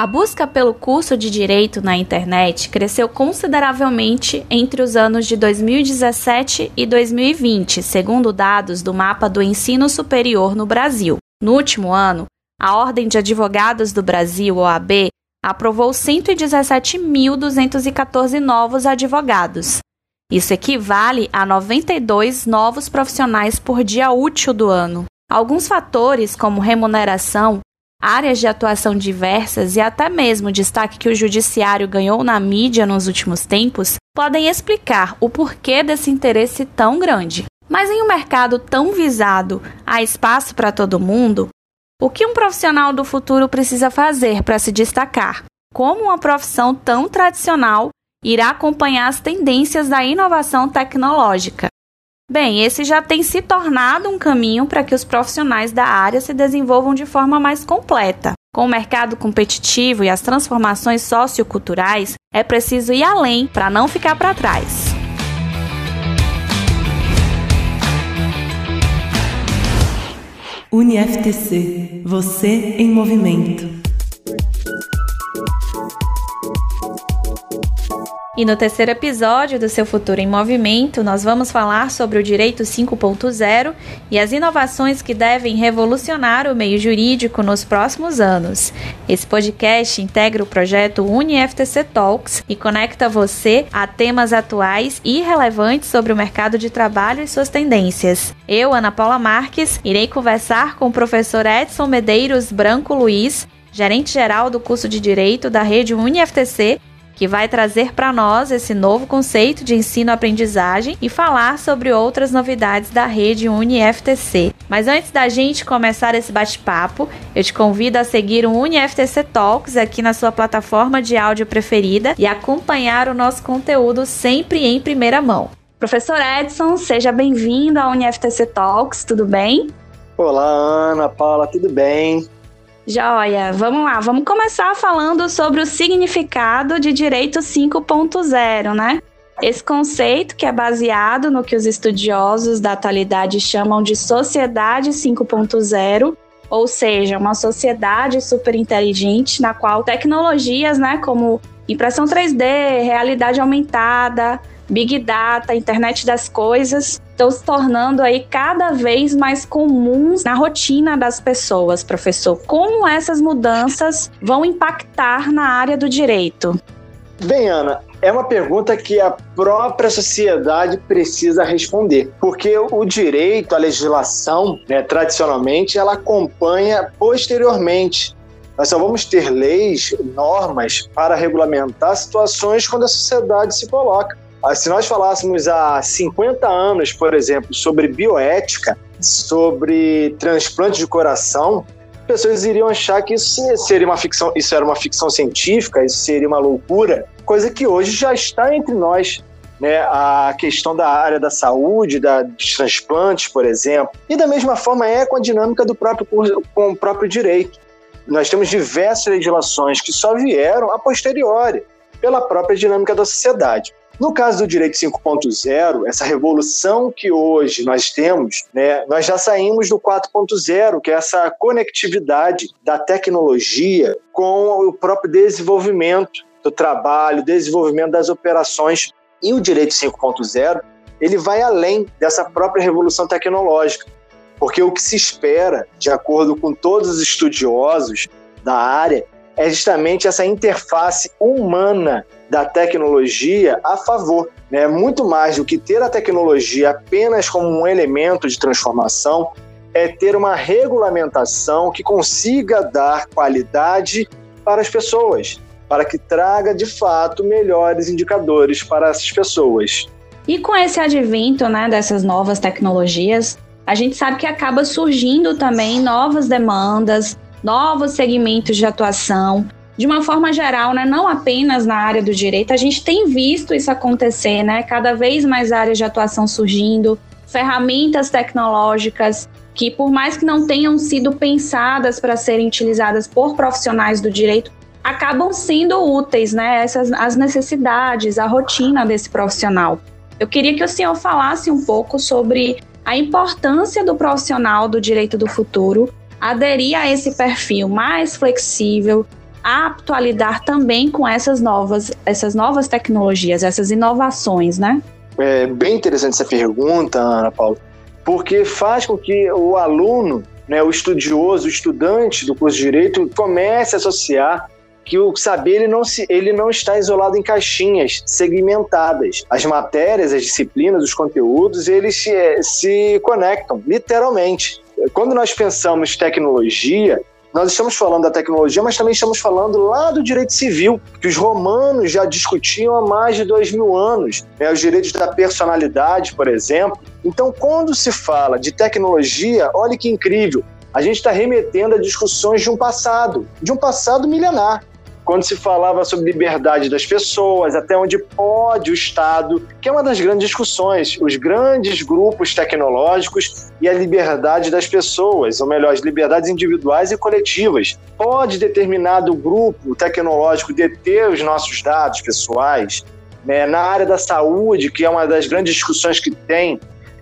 A busca pelo curso de direito na internet cresceu consideravelmente entre os anos de 2017 e 2020, segundo dados do Mapa do Ensino Superior no Brasil. No último ano, a Ordem de Advogados do Brasil, OAB, aprovou 117.214 novos advogados. Isso equivale a 92 novos profissionais por dia útil do ano. Alguns fatores, como remuneração, áreas de atuação diversas e até mesmo o destaque que o judiciário ganhou na mídia nos últimos tempos, podem explicar o porquê desse interesse tão grande. Mas em um mercado tão visado, há espaço para todo mundo? O que um profissional do futuro precisa fazer para se destacar? Como uma profissão tão tradicional irá acompanhar as tendências da inovação tecnológica? Bem, esse já tem se tornado um caminho para que os profissionais da área se desenvolvam de forma mais completa. Com o mercado competitivo e as transformações socioculturais, é preciso ir além para não ficar para trás. UniFTC Você em Movimento. E no terceiro episódio do Seu Futuro em Movimento, nós vamos falar sobre o Direito 5.0 e as inovações que devem revolucionar o meio jurídico nos próximos anos. Esse podcast integra o projeto UniFTC Talks e conecta você a temas atuais e relevantes sobre o mercado de trabalho e suas tendências. Eu, Ana Paula Marques, irei conversar com o professor Edson Medeiros Branco Luiz, gerente geral do curso de Direito da rede UniFTC que vai trazer para nós esse novo conceito de ensino-aprendizagem e falar sobre outras novidades da rede UniFTC. Mas antes da gente começar esse bate-papo, eu te convido a seguir o UniFTC Talks aqui na sua plataforma de áudio preferida e acompanhar o nosso conteúdo sempre em primeira mão. Professor Edson, seja bem-vindo ao UniFTC Talks, tudo bem? Olá, Ana, Paula, tudo bem? Joia, vamos lá, vamos começar falando sobre o significado de direito 5.0, né? Esse conceito que é baseado no que os estudiosos da atualidade chamam de sociedade 5.0, ou seja, uma sociedade super inteligente na qual tecnologias, né, como impressão 3D, realidade aumentada, Big Data, internet das coisas, estão se tornando aí cada vez mais comuns na rotina das pessoas, professor. Como essas mudanças vão impactar na área do direito? Bem, Ana, é uma pergunta que a própria sociedade precisa responder, porque o direito, a legislação, né, tradicionalmente, ela acompanha posteriormente. Nós só vamos ter leis, normas para regulamentar situações quando a sociedade se coloca. Se nós falássemos há 50 anos, por exemplo, sobre bioética, sobre transplante de coração, pessoas iriam achar que isso seria uma ficção, isso era uma ficção científica, isso seria uma loucura, coisa que hoje já está entre nós. Né, a questão da área da saúde, da, dos transplantes, por exemplo, e da mesma forma é com a dinâmica do próprio, com o próprio direito. Nós temos diversas legislações que só vieram a posteriori, pela própria dinâmica da sociedade. No caso do direito 5.0, essa revolução que hoje nós temos, né, nós já saímos do 4.0, que é essa conectividade da tecnologia com o próprio desenvolvimento do trabalho, desenvolvimento das operações. E o direito 5.0, ele vai além dessa própria revolução tecnológica, porque o que se espera, de acordo com todos os estudiosos da área, é justamente essa interface humana da tecnologia a favor. Né? Muito mais do que ter a tecnologia apenas como um elemento de transformação, é ter uma regulamentação que consiga dar qualidade para as pessoas, para que traga de fato melhores indicadores para essas pessoas. E com esse advento né, dessas novas tecnologias, a gente sabe que acaba surgindo também novas demandas, novos segmentos de atuação. De uma forma geral, né, não apenas na área do direito, a gente tem visto isso acontecer, né? Cada vez mais áreas de atuação surgindo, ferramentas tecnológicas que, por mais que não tenham sido pensadas para serem utilizadas por profissionais do direito, acabam sendo úteis, né? Essas as necessidades, a rotina desse profissional. Eu queria que o senhor falasse um pouco sobre a importância do profissional do direito do futuro aderir a esse perfil mais flexível, apto a lidar também com essas novas, essas novas tecnologias, essas inovações, né? É bem interessante essa pergunta, Ana Paula, porque faz com que o aluno, né, o estudioso, o estudante do curso de Direito comece a associar que o saber ele não, se, ele não está isolado em caixinhas segmentadas. As matérias, as disciplinas, os conteúdos, eles se, se conectam, literalmente. Quando nós pensamos tecnologia, nós estamos falando da tecnologia, mas também estamos falando lá do direito civil, que os romanos já discutiam há mais de dois mil anos, né, os direitos da personalidade, por exemplo. Então, quando se fala de tecnologia, olha que incrível, a gente está remetendo a discussões de um passado, de um passado milenar quando se falava sobre liberdade das pessoas, até onde pode o Estado, que é uma das grandes discussões, os grandes grupos tecnológicos e a liberdade das pessoas, ou melhor, as liberdades individuais e coletivas. Pode determinado grupo tecnológico deter os nossos dados pessoais? Né? Na área da saúde, que é uma das grandes discussões que tem,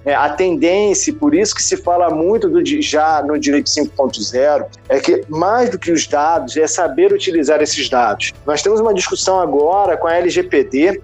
é, a tendência, por isso que se fala muito do, já no direito 5.0, é que mais do que os dados é saber utilizar esses dados. Nós temos uma discussão agora com a LGPD,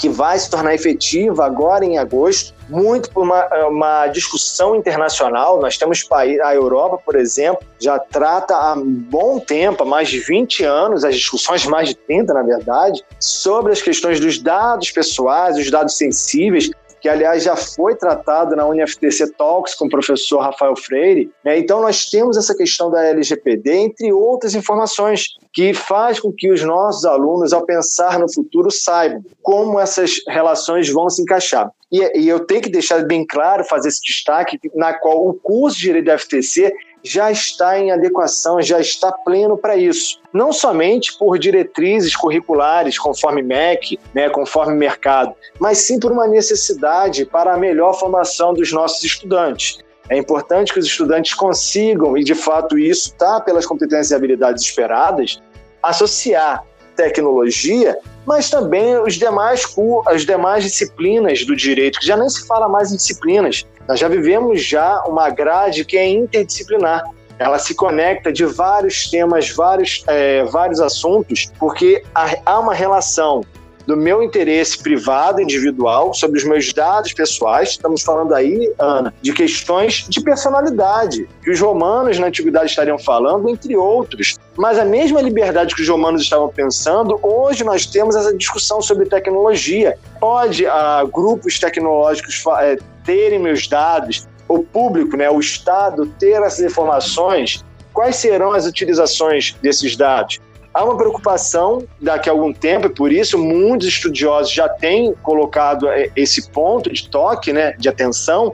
que vai se tornar efetiva agora em agosto, muito por uma, uma discussão internacional. Nós temos a Europa, por exemplo, já trata há bom tempo, há mais de 20 anos, as discussões mais de 30, na verdade, sobre as questões dos dados pessoais, os dados sensíveis, que aliás já foi tratado na UniFTC Talks com o professor Rafael Freire. Né? Então nós temos essa questão da LGPD, entre outras informações, que faz com que os nossos alunos, ao pensar no futuro, saibam como essas relações vão se encaixar. E, e eu tenho que deixar bem claro, fazer esse destaque, na qual o curso de Direito da FTC já está em adequação, já está pleno para isso. Não somente por diretrizes curriculares, conforme MEC, né, conforme mercado, mas sim por uma necessidade para a melhor formação dos nossos estudantes. É importante que os estudantes consigam, e de fato isso está pelas competências e habilidades esperadas, associar tecnologia, mas também os demais, as demais disciplinas do direito, que já nem se fala mais em disciplinas. Nós já vivemos já uma grade que é interdisciplinar. Ela se conecta de vários temas, vários, é, vários assuntos, porque há uma relação do meu interesse privado, individual, sobre os meus dados pessoais. Estamos falando aí, Ana, de questões de personalidade, que os romanos na antiguidade estariam falando, entre outros. Mas a mesma liberdade que os romanos estavam pensando, hoje nós temos essa discussão sobre tecnologia. Pode ah, grupos tecnológicos é, terem meus dados, o público, né, o Estado ter essas informações, quais serão as utilizações desses dados? Há uma preocupação daqui a algum tempo, e por isso muitos estudiosos já têm colocado é, esse ponto de toque, né, de atenção,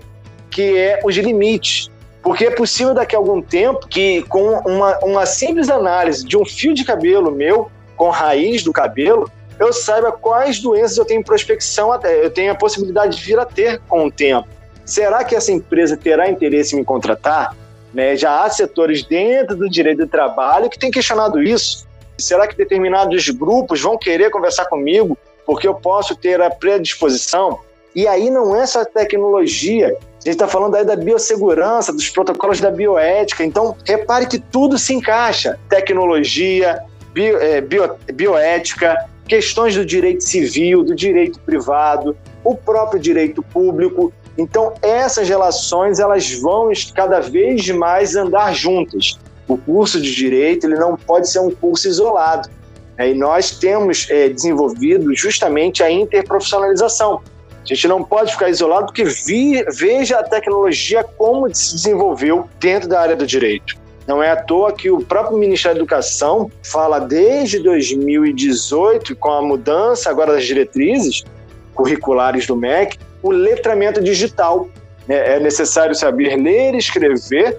que é os limites. Porque é possível daqui a algum tempo que, com uma, uma simples análise de um fio de cabelo meu, com raiz do cabelo, eu saiba quais doenças eu tenho prospecção, eu tenho a possibilidade de vir a ter com o tempo. Será que essa empresa terá interesse em me contratar? Né, já há setores dentro do direito do trabalho que têm questionado isso. Será que determinados grupos vão querer conversar comigo porque eu posso ter a predisposição? E aí não é só tecnologia, a gente está falando aí da biossegurança, dos protocolos da bioética. Então, repare que tudo se encaixa: tecnologia, bio, é, bio, bioética, questões do direito civil, do direito privado, o próprio direito público. Então, essas relações elas vão cada vez mais andar juntas o curso de direito ele não pode ser um curso isolado. Né? E nós temos é, desenvolvido justamente a interprofissionalização. A gente não pode ficar isolado porque vi, veja a tecnologia como se desenvolveu dentro da área do direito. Não é à toa que o próprio Ministério da Educação fala desde 2018, com a mudança agora das diretrizes curriculares do MEC, o letramento digital. Né? É necessário saber ler e escrever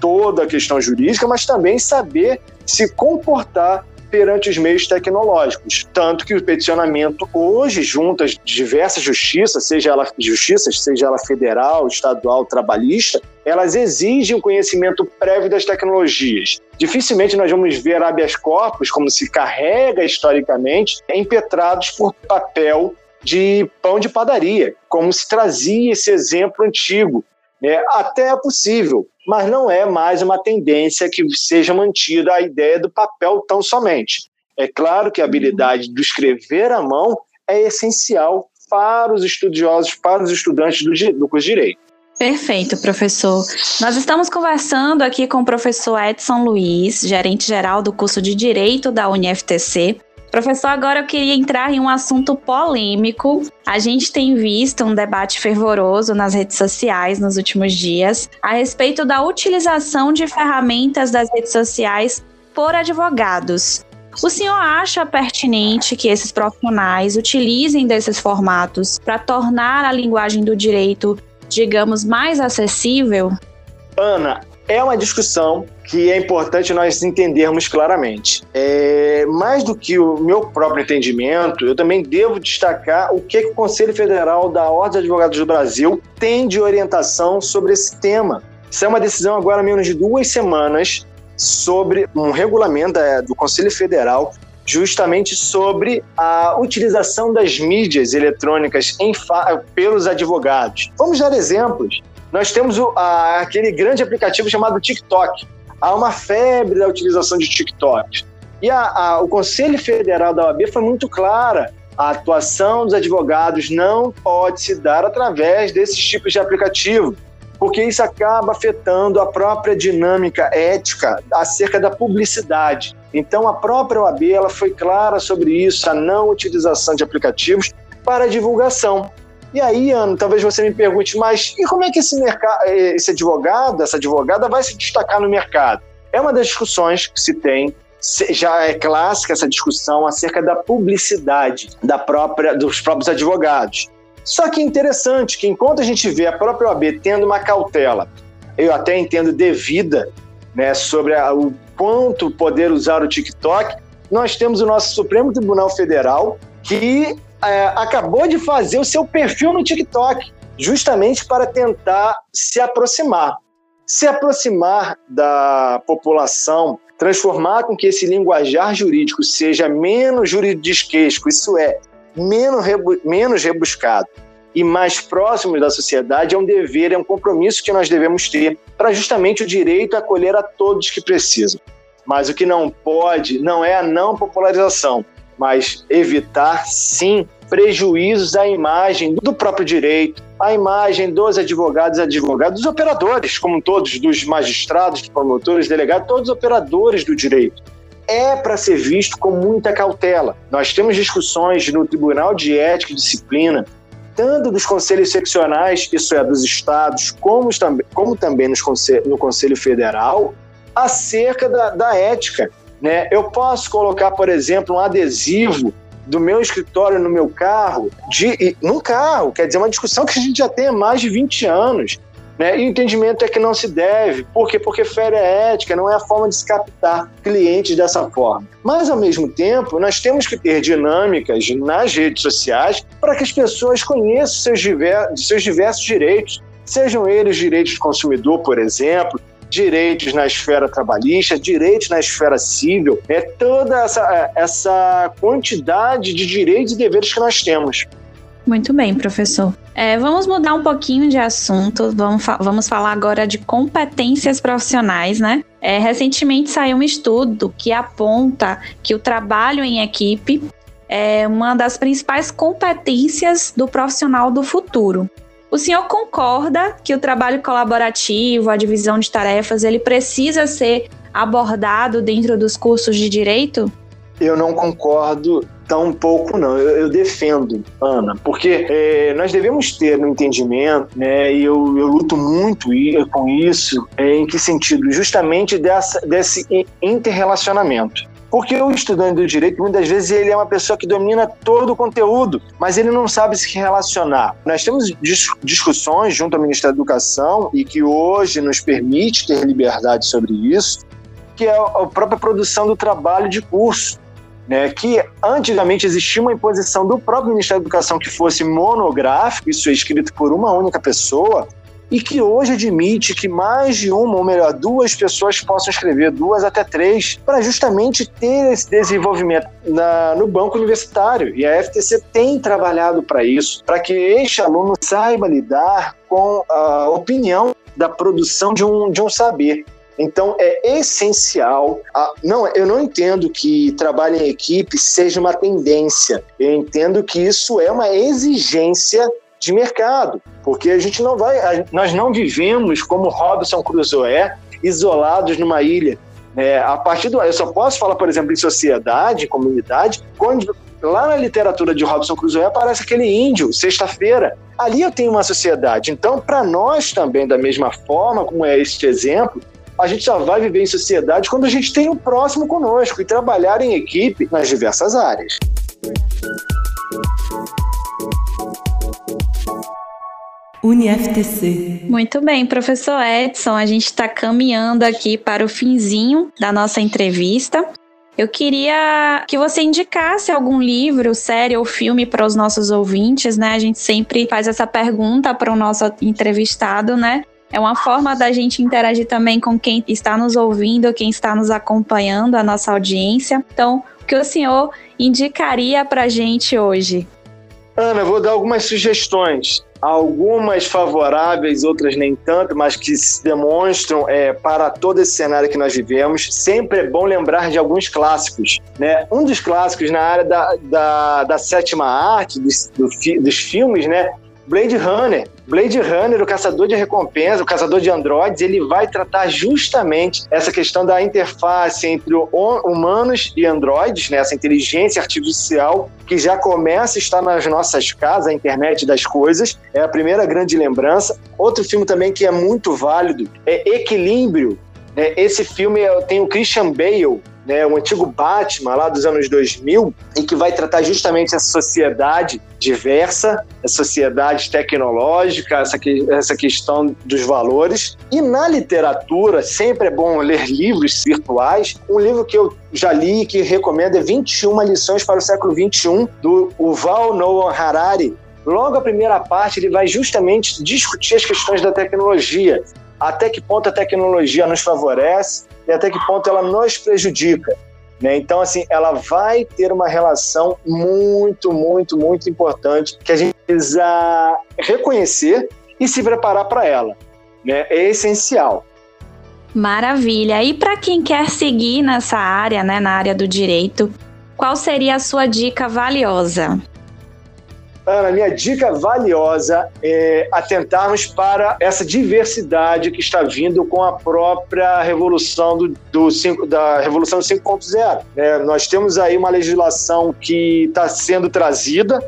toda a questão jurídica, mas também saber se comportar perante os meios tecnológicos. Tanto que o peticionamento hoje, junto às diversas justiças, seja ela justiças, seja ela federal, estadual, trabalhista, elas exigem o conhecimento prévio das tecnologias. Dificilmente nós vamos ver habeas corpus, como se carrega historicamente, impetrados por papel de pão de padaria, como se trazia esse exemplo antigo. É, até é possível, mas não é mais uma tendência que seja mantida a ideia do papel tão somente. É claro que a habilidade do escrever à mão é essencial para os estudiosos, para os estudantes do, do curso de Direito. Perfeito, professor. Nós estamos conversando aqui com o professor Edson Luiz, gerente geral do curso de Direito da UniFTC. Professor, agora eu queria entrar em um assunto polêmico. A gente tem visto um debate fervoroso nas redes sociais nos últimos dias a respeito da utilização de ferramentas das redes sociais por advogados. O senhor acha pertinente que esses profissionais utilizem desses formatos para tornar a linguagem do direito digamos, mais acessível? Ana, é uma discussão que é importante nós entendermos claramente. É, mais do que o meu próprio entendimento, eu também devo destacar o que, que o Conselho Federal da Ordem dos Advogados do Brasil tem de orientação sobre esse tema. Isso é uma decisão agora menos de duas semanas sobre um regulamento é, do Conselho Federal justamente sobre a utilização das mídias eletrônicas pelos advogados. Vamos dar exemplos. Nós temos o, a, aquele grande aplicativo chamado TikTok. Há uma febre da utilização de TikTok. E a, a, o Conselho Federal da OAB foi muito clara. A atuação dos advogados não pode se dar através desses tipos de aplicativo, porque isso acaba afetando a própria dinâmica ética acerca da publicidade. Então, a própria OAB ela foi clara sobre isso, a não utilização de aplicativos para divulgação. E aí, Ana, talvez você me pergunte, mas e como é que esse, mercado, esse advogado, essa advogada vai se destacar no mercado? É uma das discussões que se tem já é clássica essa discussão acerca da publicidade da própria, dos próprios advogados. Só que é interessante que enquanto a gente vê a própria OAB tendo uma cautela, eu até entendo devida, né, sobre a, o quanto poder usar o TikTok, nós temos o nosso Supremo Tribunal Federal que é, acabou de fazer o seu perfil no TikTok, justamente para tentar se aproximar. Se aproximar da população, transformar com que esse linguajar jurídico seja menos juridisquesco, isso é, menos, rebu menos rebuscado e mais próximo da sociedade é um dever, é um compromisso que nós devemos ter para justamente o direito a acolher a todos que precisam. Mas o que não pode não é a não popularização, mas evitar, sim, prejuízos à imagem do próprio direito, à imagem dos advogados e advogados, dos operadores, como todos, dos magistrados, dos promotores, delegados, todos os operadores do direito. É para ser visto com muita cautela. Nós temos discussões no Tribunal de Ética e Disciplina tanto dos conselhos seccionais, isso é, dos estados, como, como também nos conselho, no Conselho Federal, acerca da, da ética. Né? Eu posso colocar, por exemplo, um adesivo do meu escritório no meu carro, de, carro, quer dizer, uma discussão que a gente já tem há mais de 20 anos. Né? E o entendimento é que não se deve. Por quê? Porque fere a ética, não é a forma de se captar clientes dessa forma. Mas, ao mesmo tempo, nós temos que ter dinâmicas nas redes sociais para que as pessoas conheçam seus, diversos, seus diversos direitos, sejam eles direitos do consumidor, por exemplo, direitos na esfera trabalhista, direitos na esfera civil, é toda essa, essa quantidade de direitos e deveres que nós temos. Muito bem, professor. É, vamos mudar um pouquinho de assunto. Vamos, fa vamos falar agora de competências profissionais, né? É, recentemente saiu um estudo que aponta que o trabalho em equipe é uma das principais competências do profissional do futuro. O senhor concorda que o trabalho colaborativo, a divisão de tarefas, ele precisa ser abordado dentro dos cursos de direito? Eu não concordo tão pouco, não. Eu, eu defendo, Ana, porque é, nós devemos ter no entendimento, né, e eu, eu luto muito com isso, é, em que sentido? Justamente dessa, desse interrelacionamento. Porque o estudante do direito, muitas vezes, ele é uma pessoa que domina todo o conteúdo, mas ele não sabe se relacionar. Nós temos discussões junto ao Ministério da Educação e que hoje nos permite ter liberdade sobre isso, que é a própria produção do trabalho de curso né, que antigamente existia uma imposição do próprio Ministério da Educação que fosse monográfico, isso é escrito por uma única pessoa, e que hoje admite que mais de uma, ou melhor, duas pessoas possam escrever, duas até três, para justamente ter esse desenvolvimento na, no banco universitário. E a FTC tem trabalhado para isso, para que este aluno saiba lidar com a opinião da produção de um, de um saber. Então é essencial. A, não, eu não entendo que trabalho em equipe seja uma tendência. Eu entendo que isso é uma exigência de mercado, porque a gente não vai, nós não vivemos como Robinson Crusoe isolados numa ilha. É, a partir do, eu só posso falar, por exemplo, em sociedade, comunidade, quando lá na literatura de Robinson Crusoe aparece aquele índio, sexta-feira. Ali eu tenho uma sociedade. Então, para nós também, da mesma forma como é este exemplo, a gente só vai viver em sociedade quando a gente tem o próximo conosco e trabalhar em equipe nas diversas áreas. UniFTC. Muito bem, professor Edson, a gente está caminhando aqui para o finzinho da nossa entrevista. Eu queria que você indicasse algum livro, série ou filme para os nossos ouvintes, né? A gente sempre faz essa pergunta para o nosso entrevistado, né? É uma forma da gente interagir também com quem está nos ouvindo, quem está nos acompanhando, a nossa audiência. Então, o que o senhor indicaria para a gente hoje? Ana, eu vou dar algumas sugestões algumas favoráveis, outras nem tanto, mas que se demonstram é, para todo esse cenário que nós vivemos. Sempre é bom lembrar de alguns clássicos. Né? Um dos clássicos na área da, da, da sétima arte, dos, do, dos filmes, né? Blade Runner. Blade Runner, o caçador de recompensa, o caçador de androides, ele vai tratar justamente essa questão da interface entre humanos e androides, né? essa inteligência artificial que já começa a estar nas nossas casas, a internet das coisas. É a primeira grande lembrança. Outro filme também que é muito válido é Equilíbrio. Né? Esse filme tem o Christian Bale, né, o antigo Batman lá dos anos 2000, e que vai tratar justamente essa sociedade diversa, a sociedade tecnológica, essa, que, essa questão dos valores. E na literatura, sempre é bom ler livros virtuais. Um livro que eu já li e que recomendo é 21 lições para o século 21, do Yuval Noah Harari. Logo a primeira parte, ele vai justamente discutir as questões da tecnologia, até que ponto a tecnologia nos favorece e até que ponto ela nos prejudica. Né? Então, assim, ela vai ter uma relação muito, muito, muito importante que a gente precisa reconhecer e se preparar para ela. Né? É essencial. Maravilha. E para quem quer seguir nessa área, né, na área do direito, qual seria a sua dica valiosa? Ana, minha dica valiosa é atentarmos para essa diversidade que está vindo com a própria revolução do, do cinco, da revolução 5.0. É, nós temos aí uma legislação que está sendo trazida,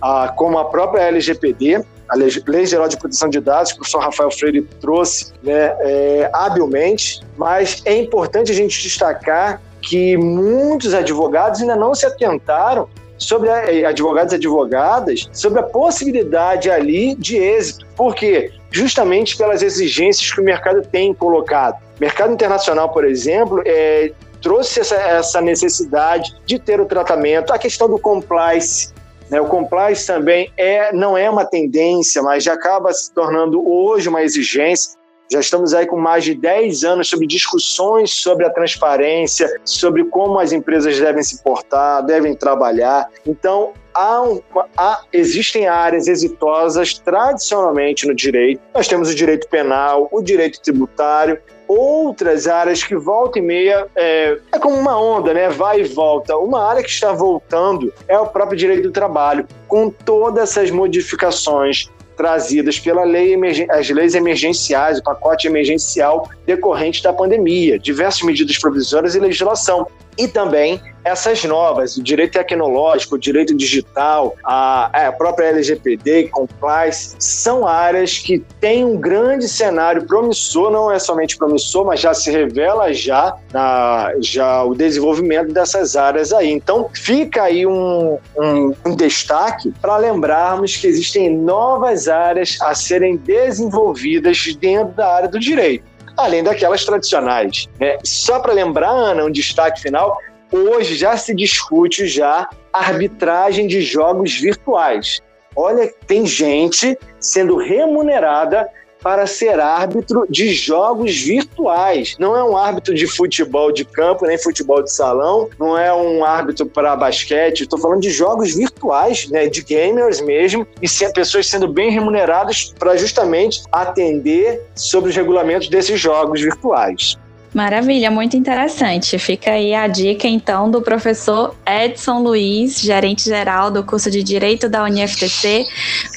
ah, como a própria LGPD, a Lei Geral de Proteção de Dados, que o professor Rafael Freire trouxe né, é, habilmente, mas é importante a gente destacar que muitos advogados ainda não se atentaram sobre eh, advogados e advogadas sobre a possibilidade ali de êxito. Por quê? Justamente pelas exigências que o mercado tem colocado. Mercado internacional, por exemplo, é, trouxe essa, essa necessidade de ter o tratamento, a questão do compliance, né? O compliance também é, não é uma tendência, mas já acaba se tornando hoje uma exigência. Já estamos aí com mais de 10 anos sobre discussões sobre a transparência, sobre como as empresas devem se portar, devem trabalhar. Então, há, um, há, existem áreas exitosas tradicionalmente no direito. Nós temos o direito penal, o direito tributário, outras áreas que volta e meia é, é, como uma onda, né? Vai e volta. Uma área que está voltando é o próprio direito do trabalho, com todas essas modificações trazidas pela lei, as leis emergenciais, o pacote emergencial decorrente da pandemia, diversas medidas provisórias e legislação. E também essas novas, o direito tecnológico, o direito digital, a, a própria LGPD, compliance, são áreas que têm um grande cenário promissor, não é somente promissor, mas já se revela já, na, já o desenvolvimento dessas áreas aí. Então, fica aí um, um, um destaque para lembrarmos que existem novas áreas a serem desenvolvidas dentro da área do direito além daquelas tradicionais. Né? Só para lembrar, Ana, um destaque final, hoje já se discute já arbitragem de jogos virtuais. Olha, tem gente sendo remunerada para ser árbitro de jogos virtuais. Não é um árbitro de futebol de campo, nem futebol de salão, não é um árbitro para basquete, estou falando de jogos virtuais, né, de gamers mesmo, e pessoas sendo bem remuneradas para justamente atender sobre os regulamentos desses jogos virtuais. Maravilha, muito interessante. Fica aí a dica então do professor Edson Luiz, gerente geral do curso de Direito da UniFTC.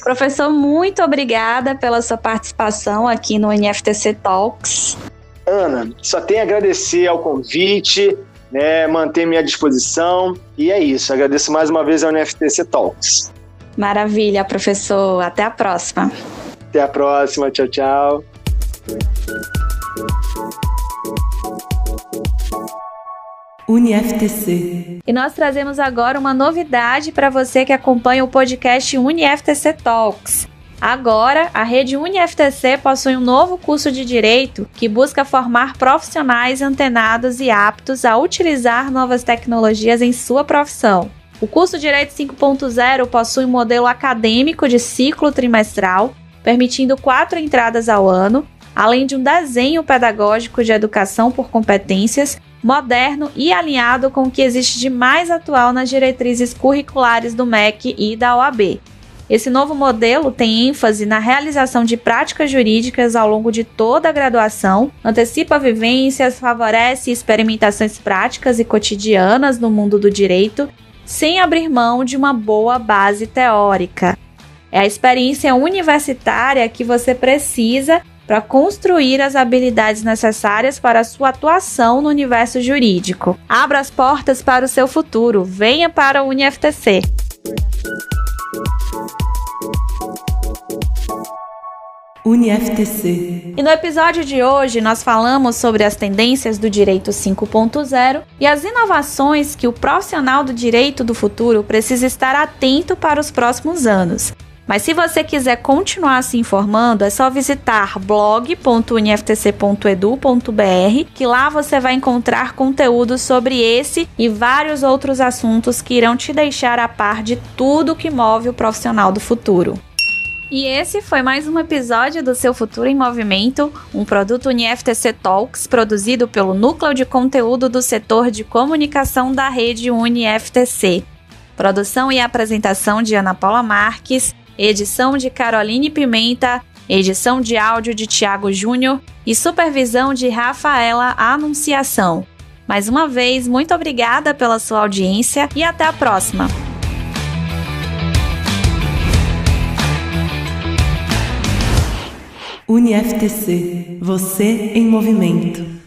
Professor, muito obrigada pela sua participação aqui no UniFTC Talks. Ana, só tenho a agradecer ao convite, né, manter minha disposição e é isso. Agradeço mais uma vez ao UniFTC Talks. Maravilha, professor. Até a próxima. Até a próxima. Tchau, tchau. UniFTC. E nós trazemos agora uma novidade para você que acompanha o podcast UniFTC Talks. Agora, a rede UniFTC possui um novo curso de direito que busca formar profissionais antenados e aptos a utilizar novas tecnologias em sua profissão. O curso Direito 5.0 possui um modelo acadêmico de ciclo trimestral, permitindo quatro entradas ao ano, além de um desenho pedagógico de educação por competências moderno e alinhado com o que existe de mais atual nas diretrizes curriculares do MEC e da OAB. Esse novo modelo tem ênfase na realização de práticas jurídicas ao longo de toda a graduação, antecipa vivências, favorece experimentações práticas e cotidianas no mundo do direito, sem abrir mão de uma boa base teórica. É a experiência universitária que você precisa para construir as habilidades necessárias para a sua atuação no universo jurídico. Abra as portas para o seu futuro. Venha para o UniFTC. UniFTC. E no episódio de hoje nós falamos sobre as tendências do direito 5.0 e as inovações que o profissional do direito do futuro precisa estar atento para os próximos anos. Mas se você quiser continuar se informando, é só visitar blog.unftc.edu.br, que lá você vai encontrar conteúdo sobre esse e vários outros assuntos que irão te deixar a par de tudo que move o profissional do futuro. E esse foi mais um episódio do Seu Futuro em Movimento, um produto UniFTC Talks produzido pelo Núcleo de Conteúdo do Setor de Comunicação da Rede UniFTC. Produção e apresentação de Ana Paula Marques edição de Caroline Pimenta, edição de áudio de Tiago Júnior e supervisão de Rafaela Anunciação. Mais uma vez, muito obrigada pela sua audiência e até a próxima! UniFTC, você em movimento.